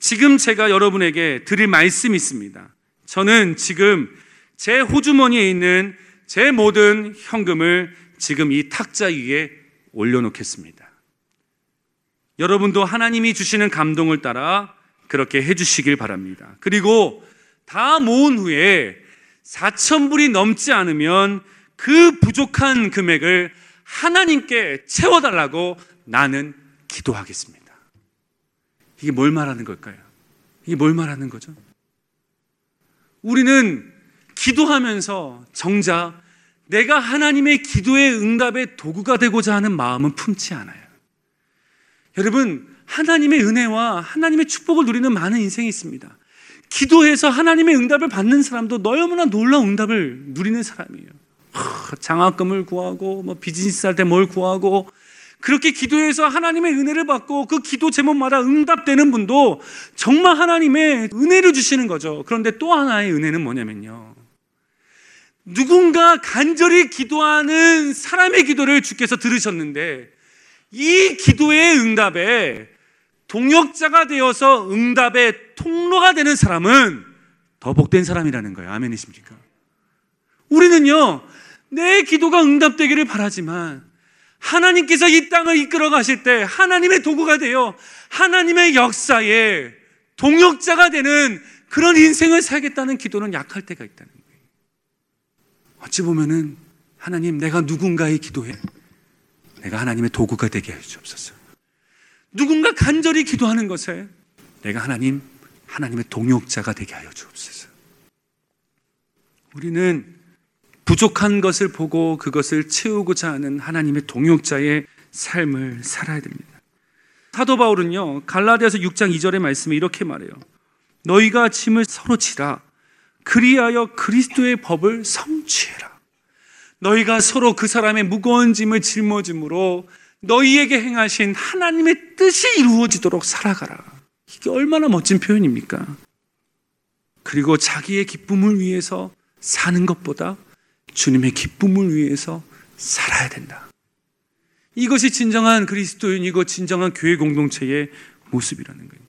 지금 제가 여러분에게 드릴 말씀이 있습니다. 저는 지금 제 호주머니에 있는 제 모든 현금을 지금 이 탁자 위에 올려놓겠습니다. 여러분도 하나님이 주시는 감동을 따라 그렇게 해주시길 바랍니다. 그리고 다 모은 후에 4천불이 넘지 않으면 그 부족한 금액을 하나님께 채워달라고 나는 기도하겠습니다. 이게 뭘 말하는 걸까요? 이게 뭘 말하는 거죠? 우리는 기도하면서 정작 내가 하나님의 기도의 응답의 도구가 되고자 하는 마음은 품지 않아요. 여러분, 하나님의 은혜와 하나님의 축복을 누리는 많은 인생이 있습니다. 기도해서 하나님의 응답을 받는 사람도 너무나 놀라운 응답을 누리는 사람이에요. 장학금을 구하고, 뭐 비즈니스 할 때 뭘 구하고, 그렇게 기도해서 하나님의 은혜를 받고 그 기도 제목마다 응답되는 분도 정말 하나님의 은혜를 주시는 거죠. 그런데 또 하나의 은혜는 뭐냐면요. 누군가 간절히 기도하는 사람의 기도를 주께서 들으셨는데 이 기도의 응답에 동역자가 되어서 응답의 통로가 되는 사람은 더 복된 사람이라는 거예요. 아멘이십니까? 우리는요, 내 기도가 응답되기를 바라지만 하나님께서 이 땅을 이끌어 가실 때 하나님의 도구가 되어 하나님의 역사에 동역자가 되는 그런 인생을 살겠다는 기도는 약할 때가 있다는 거예요. 어찌 보면은 하나님 내가 누군가의 기도에 내가 하나님의 도구가 되게 해 주옵소서. 누군가 간절히 기도하는 것에 내가 하나님 하나님의 동역자가 되게 하여 주옵소서. 우리는 부족한 것을 보고 그것을 채우고자 하는 하나님의 동역자의 삶을 살아야 됩니다. 사도 바울은요, 갈라디아서 6장 2절의 말씀에 이렇게 말해요. 너희가 짐을 서로 지라. 그리하여 그리스도의 법을 성취해라. 너희가 서로 그 사람의 무거운 짐을 짊어짐으로 너희에게 행하신 하나님의 뜻이 이루어지도록 살아가라. 이게 얼마나 멋진 표현입니까? 그리고 자기의 기쁨을 위해서 사는 것보다 주님의 기쁨을 위해서 살아야 된다. 이것이 진정한 그리스도인이고 진정한 교회 공동체의 모습이라는 거예요.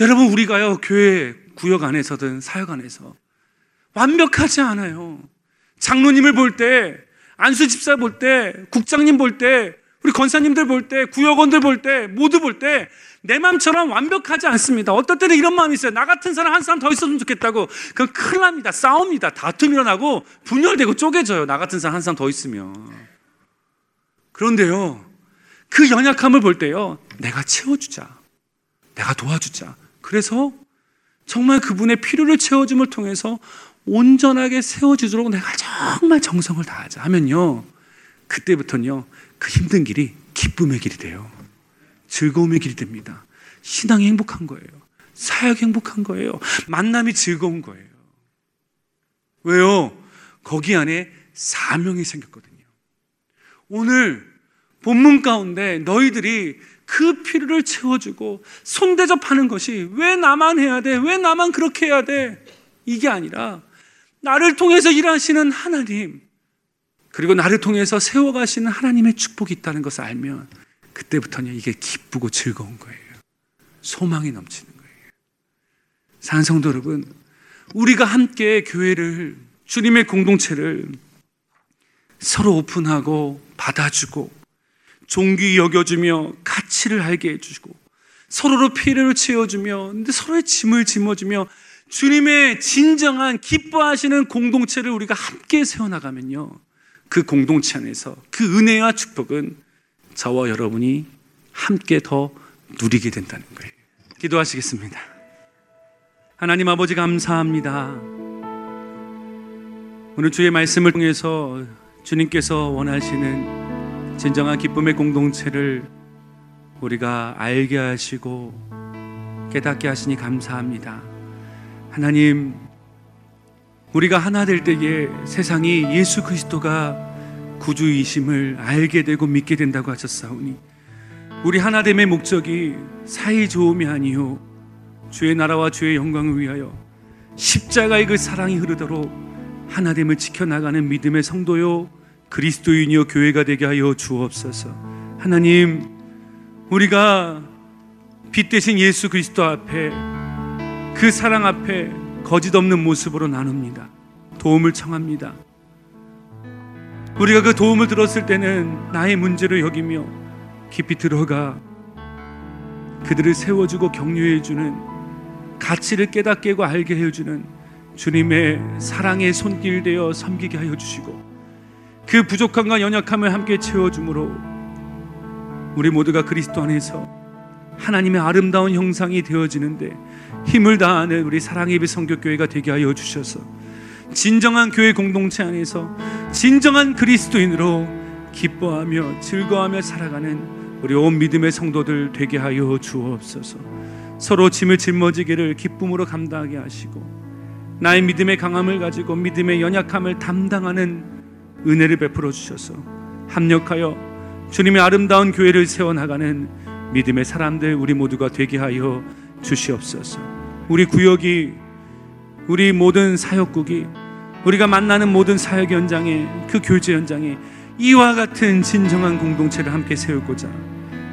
여러분, 우리가요, 교회 구역 안에서든 사역 안에서 완벽하지 않아요. 장로님을 볼 때, 안수 집사 볼 때, 국장님 볼 때, 우리 권사님들 볼 때, 구역원들 볼 때, 모두 볼 때, 내 마음처럼 완벽하지 않습니다. 어떨 때는 이런 마음이 있어요. 나 같은 사람 한 사람 더 있었으면 좋겠다고. 그건 큰일 납니다. 싸웁니다. 다툼 일어나고 분열되고 쪼개져요. 나 같은 사람 한 사람 더 있으면. 그런데요. 그 연약함을 볼 때요. 내가 채워주자. 내가 도와주자. 그래서 정말 그분의 필요를 채워줌을 통해서 온전하게 세워지도록 내가 정말 정성을 다하자 하면요. 그때부터는요. 그 힘든 길이 기쁨의 길이 돼요. 즐거움의 길이 됩니다. 신앙이 행복한 거예요. 사역이 행복한 거예요. 만남이 즐거운 거예요. 왜요? 거기 안에 사명이 생겼거든요. 오늘 본문 가운데 너희들이 그 필요를 채워주고 손대접하는 것이 왜 나만 해야 돼? 왜 나만 그렇게 해야 돼? 이게 아니라 나를 통해서 일하시는 하나님 그리고 나를 통해서 세워가시는 하나님의 축복이 있다는 것을 알면 그때부터는 이게 기쁘고 즐거운 거예요. 소망이 넘치는 거예요. 산성도 여러분, 우리가 함께 교회를, 주님의 공동체를 서로 오픈하고 받아주고 종기 여겨주며 가치를 알게 해주고 서로로 피해를 채워주며 서로의 짐을 짊어주며 주님의 진정한 기뻐하시는 공동체를 우리가 함께 세워나가면요. 그 공동체 안에서 그 은혜와 축복은 저와 여러분이 함께 더 누리게 된다는 거예요. 기도하시겠습니다. 하나님 아버지 감사합니다. 오늘 주의 말씀을 통해서 주님께서 원하시는 진정한 기쁨의 공동체를 우리가 알게 하시고 깨닫게 하시니 감사합니다. 하나님, 우리가 하나 될 때에 세상이 예수 그리스도가 구주이심을 알게 되고 믿게 된다고 하셨사오니 우리 하나됨의 목적이 사이 좋음이 아니요 주의 나라와 주의 영광을 위하여 십자가의 그 사랑이 흐르도록 하나됨을 지켜나가는 믿음의 성도요 그리스도인이요 교회가 되게 하여 주옵소서. 하나님 우리가 빛 대신 예수 그리스도 앞에 그 사랑 앞에 거짓 없는 모습으로 나눕니다. 도움을 청합니다. 우리가 그 도움을 들었을 때는 나의 문제를 여기며 깊이 들어가 그들을 세워주고 격려해주는 가치를 깨닫게 하고 알게 해주는 주님의 사랑의 손길 되어 섬기게 하여 주시고 그 부족함과 연약함을 함께 채워주므로 우리 모두가 그리스도 안에서 하나님의 아름다운 형상이 되어지는데 힘을 다하는 우리 사랑의 비 성교교회가 되게 하여 주셔서 진정한 교회 공동체 안에서 진정한 그리스도인으로 기뻐하며 즐거워하며 살아가는 우리 온 믿음의 성도들 되게 하여 주옵소서. 서로 짐을 짊어지기를 기쁨으로 감당하게 하시고 나의 믿음의 강함을 가지고 믿음의 연약함을 담당하는 은혜를 베풀어 주셔서 합력하여 주님의 아름다운 교회를 세워 나가는 믿음의 사람들 우리 모두가 되게 하여 주시옵소서. 우리 구역이 우리 모든 사역국이 우리가 만나는 모든 사역 현장에 그 교제 현장에 이와 같은 진정한 공동체를 함께 세우고자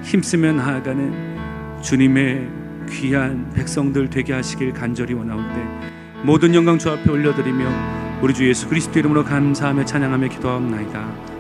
힘쓰며 나아가는 주님의 귀한 백성들 되게 하시길 간절히 원하오되 모든 영광 주 앞에 올려드리며 우리 주 예수 그리스도 이름으로 감사하며 찬양하며 기도하옵나이다.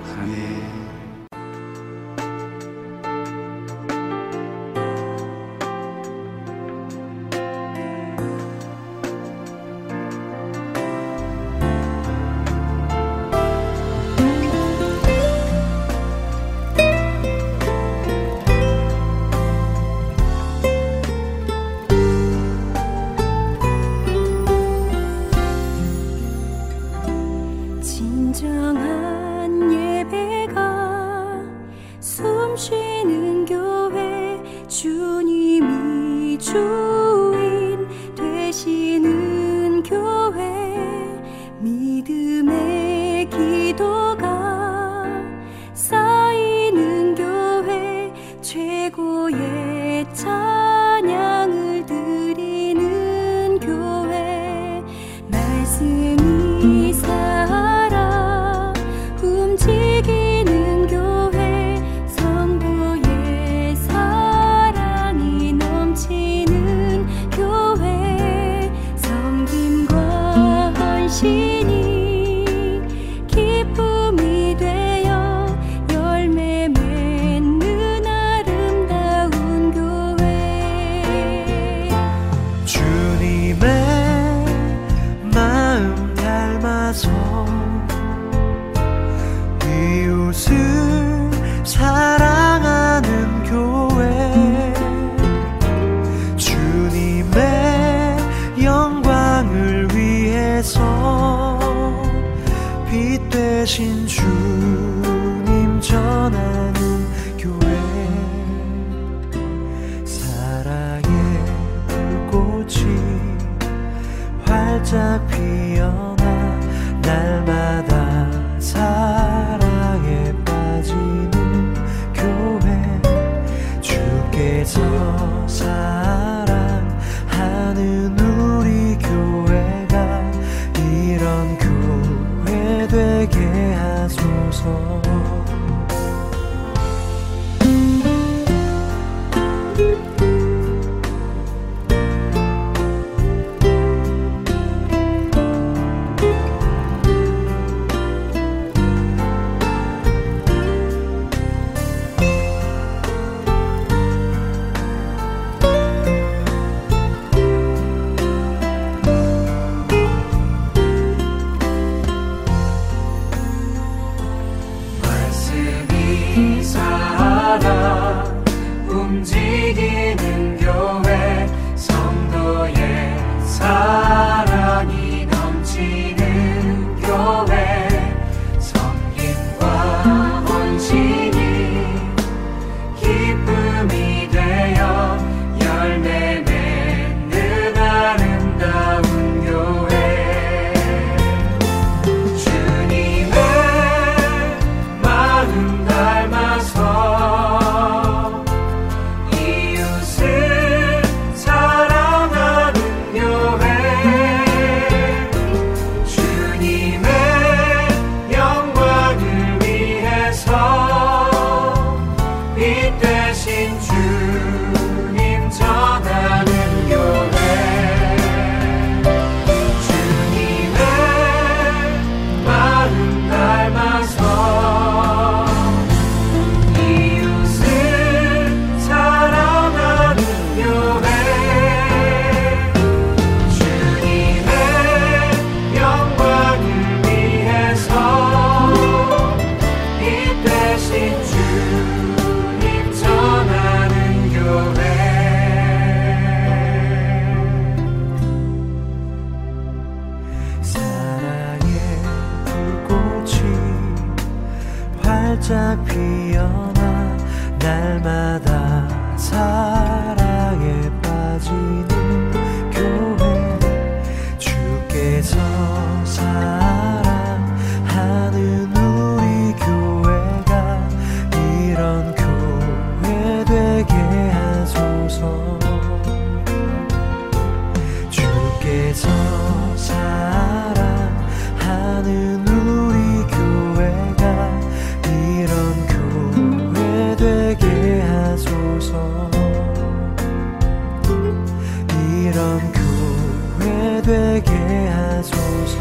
되게 하소서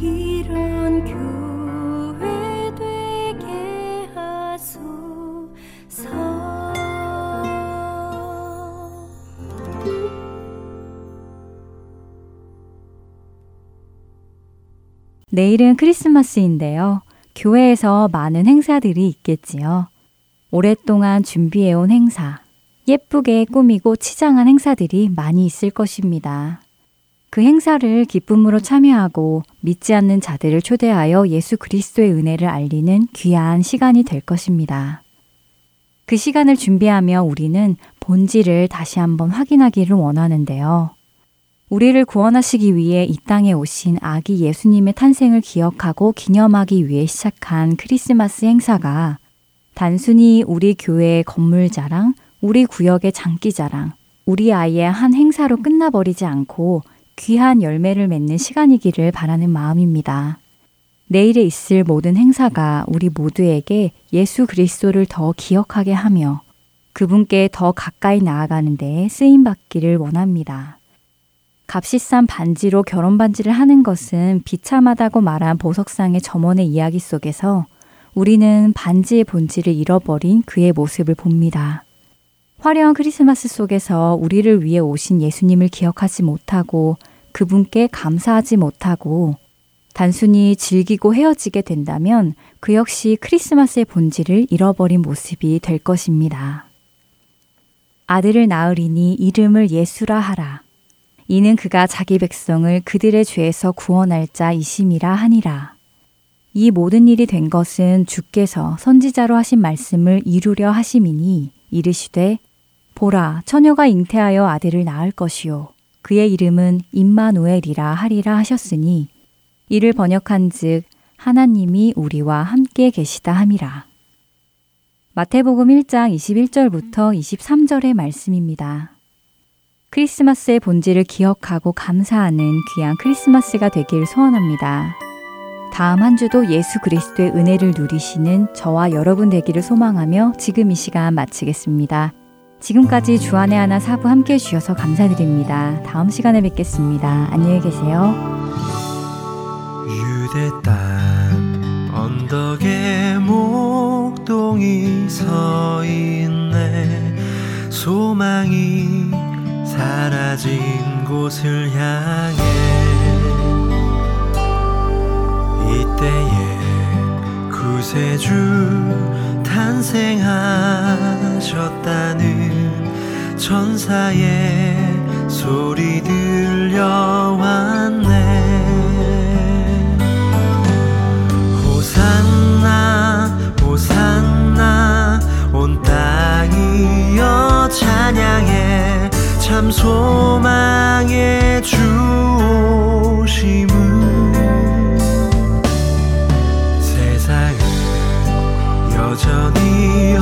이런 교회 되게 하소서 내일은 크리스마스인데요. 교회에서 많은 행사들이 있겠지요. 오랫동안 준비해온 행사, 예쁘게 꾸미고 치장한 행사들이 많이 있을 것입니다. 그 행사를 기쁨으로 참여하고 믿지 않는 자들을 초대하여 예수 그리스도의 은혜를 알리는 귀한 시간이 될 것입니다. 그 시간을 준비하며 우리는 본질을 다시 한번 확인하기를 원하는데요. 우리를 구원하시기 위해 이 땅에 오신 아기 예수님의 탄생을 기억하고 기념하기 위해 시작한 크리스마스 행사가 단순히 우리 교회의 건물 자랑, 우리 구역의 장기 자랑, 우리 아이의 한 행사로 끝나버리지 않고 귀한 열매를 맺는 시간이기를 바라는 마음입니다. 내일에 있을 모든 행사가 우리 모두에게 예수 그리스도를 더 기억하게 하며 그분께 더 가까이 나아가는 데 쓰임 받기를 원합니다. 값이 싼 반지로 결혼 반지를 하는 것은 비참하다고 말한 보석상의 점원의 이야기 속에서 우리는 반지의 본질을 잃어버린 그의 모습을 봅니다. 화려한 크리스마스 속에서 우리를 위해 오신 예수님을 기억하지 못하고 그분께 감사하지 못하고 단순히 즐기고 헤어지게 된다면 그 역시 크리스마스의 본질을 잃어버린 모습이 될 것입니다. 아들을 낳으리니 이름을 예수라 하라. 이는 그가 자기 백성을 그들의 죄에서 구원할 자이심이라 하니라. 이 모든 일이 된 것은 주께서 선지자로 하신 말씀을 이루려 하심이니 이르시되 보라 처녀가 잉태하여 아들을 낳을 것이요 그의 이름은 임마누엘이라 하리라 하셨으니 이를 번역한즉 하나님이 우리와 함께 계시다 함이라. 마태복음 1장 21절부터 23절의 말씀입니다. 크리스마스의 본질을 기억하고 감사하는 귀한 크리스마스가 되길 소원합니다. 다음 한 주도 예수 그리스도의 은혜를 누리시는 저와 여러분 되기를 소망하며 지금 이 시간 마치겠습니다. 지금까지 주안의 하나 사부 함께 해주셔서 감사드립니다. 다음 시간에 뵙겠습니다. 안녕히 계세요. 유대 땅 언덕에 목동이 서 있네 소망이 사라진 곳을 향해 이때에 구세주 탄생하셨다는 천사의 소리 들려왔네. 호산나 호산나 온 땅이여 찬양해. 참 소망의 주 오심을 여전히